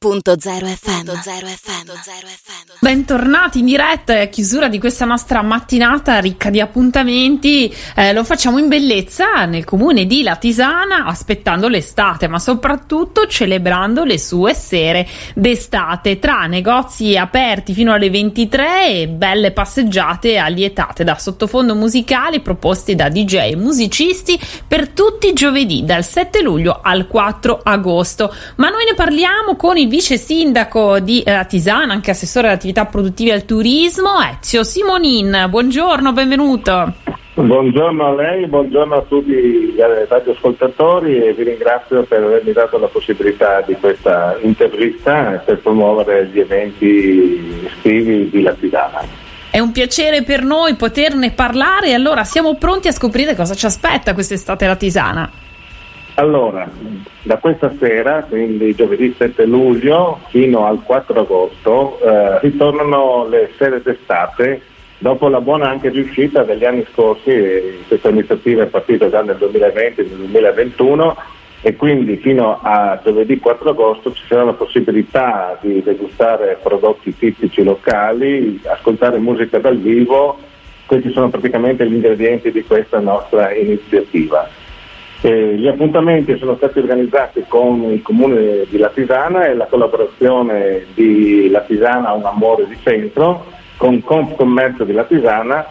FM. Bentornati in diretta e a chiusura di questa nostra mattinata ricca di appuntamenti. Eh, lo facciamo in bellezza nel comune di Latisana, aspettando l'estate, ma soprattutto celebrando le sue sere d'estate tra negozi aperti fino alle 23 e belle passeggiate allietate da sottofondo musicali proposti da DJ e musicisti per tutti i giovedì dal 7 luglio al 4 agosto. Ma noi ne parliamo con il vice sindaco di eh, Tisana, anche assessore alle attività produttive e al turismo, Ezio Simonin. Buongiorno, benvenuto. Buongiorno a lei, buongiorno a tutti gli radioascoltatori e vi ringrazio per avermi dato la possibilità di questa intervista per promuovere gli eventi estivi di Latisana. È un piacere per noi poterne parlare, allora siamo pronti a scoprire cosa ci aspetta quest'estate latisana. Allora, da questa sera, quindi giovedì 7 luglio fino al 4 agosto, eh, ritornano le sere d'estate dopo la buona anche riuscita degli anni scorsi, questa iniziativa è partita già nel 2020 e nel 2021 e quindi fino a giovedì 4 agosto ci sarà la possibilità di degustare prodotti tipici locali, ascoltare musica dal vivo, questi sono praticamente gli ingredienti di questa nostra iniziativa. Eh, gli appuntamenti sono stati organizzati con il comune di Latisana e la collaborazione di Latisana Un Amore di Centro con Confcommercio di Latisana,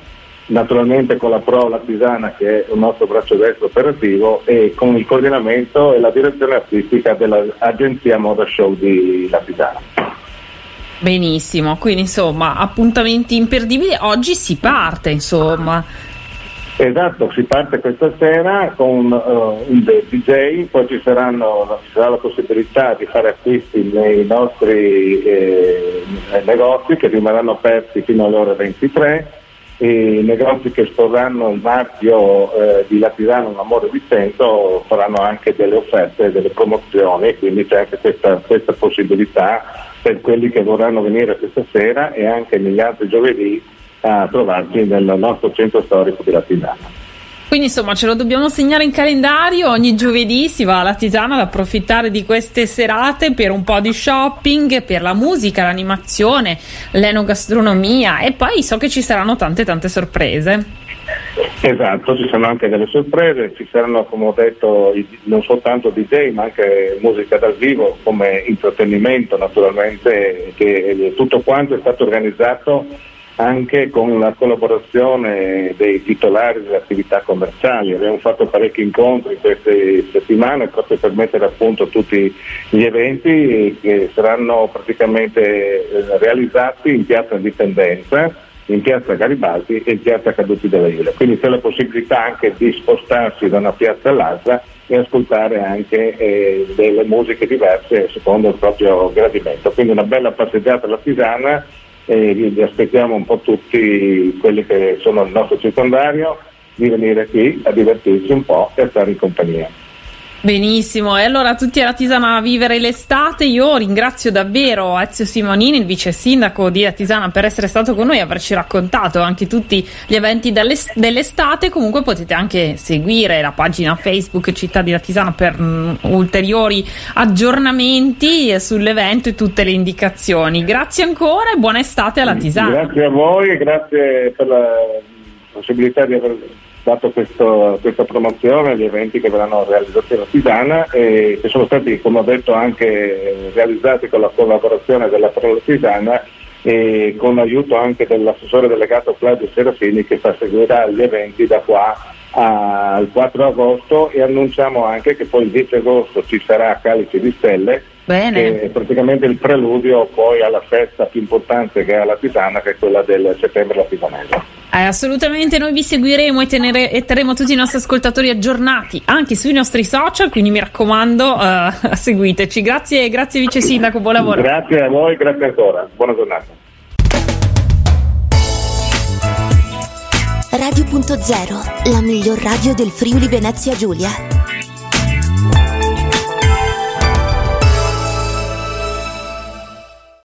naturalmente con la Pro Latisana che è il nostro braccio destro operativo e con il coordinamento e la direzione artistica dell'agenzia Moda Show di Latisana. Benissimo, quindi insomma appuntamenti imperdibili, oggi si parte insomma. Esatto, si parte questa sera con uh, un DJ, poi ci, saranno, ci, sarà la possibilità di fare acquisti nei nostri eh, negozi che rimarranno aperti fino alle ore 23, i negozi che esporranno il marchio eh, di Latisano Un Amore di Centro faranno anche delle offerte, delle promozioni, quindi c'è anche questa, questa possibilità per quelli che vorranno venire questa sera e anche negli altri giovedì a trovarci nel nostro centro storico di Latisana. Quindi insomma ce lo dobbiamo segnare in calendario, ogni giovedì si va a Latisana ad approfittare di queste serate per un po' di shopping, per la musica, l'animazione, l'enogastronomia e poi so che ci saranno tante tante sorprese. Esatto, ci saranno anche delle sorprese, ci saranno come ho detto non soltanto DJ ma anche musica dal vivo come intrattenimento naturalmente, che tutto quanto è stato organizzato anche con la collaborazione dei titolari delle attività commerciali. Abbiamo fatto parecchi incontri in queste settimane proprio per mettere a punto tutti gli eventi che saranno praticamente eh, realizzati in piazza Indipendenza, in piazza Garibaldi e in piazza Caduti della Iule. Quindi c'è la possibilità anche di spostarsi da una piazza all'altra e ascoltare anche eh, delle musiche diverse secondo il proprio gradimento. Quindi una bella passeggiata alla Tisana e vi aspettiamo un po' tutti quelli che sono il nostro circondario di venire qui a divertirsi un po' e a stare in compagnia. Benissimo, e allora tutti alla Tisana a vivere l'estate. Io ringrazio davvero Ezio Simonini, il vice sindaco di Atisana, per essere stato con noi e averci raccontato anche tutti gli eventi dell'estate. Comunque potete anche seguire la pagina Facebook Città di Atisana per um, ulteriori aggiornamenti sull'evento e tutte le indicazioni. Grazie ancora e buona estate alla Tisana. Grazie a voi e grazie per la possibilità di aver dato questo, questa promozione agli eventi che verranno realizzati a Tisana e che sono stati, come ho detto, anche realizzati con la collaborazione della Parola Tisana e con l'aiuto anche dell'assessore delegato Claudio Serafini che seguirà gli eventi da qua al 4 agosto e annunciamo anche che poi il 10 agosto ci sarà Calice di Stelle Bene. che è praticamente il preludio poi alla festa più importante che ha la Tisana che è quella del settembre latisanese. Eh, assolutamente, noi vi seguiremo e, tenere, e, terremo tutti i nostri ascoltatori aggiornati anche sui nostri social, quindi mi raccomando, uh, seguiteci. Grazie, grazie Vice Sindaco, buon lavoro. Grazie a voi, grazie ancora. Buona giornata. Radio.0, la miglior radio del Friuli Venezia Giulia.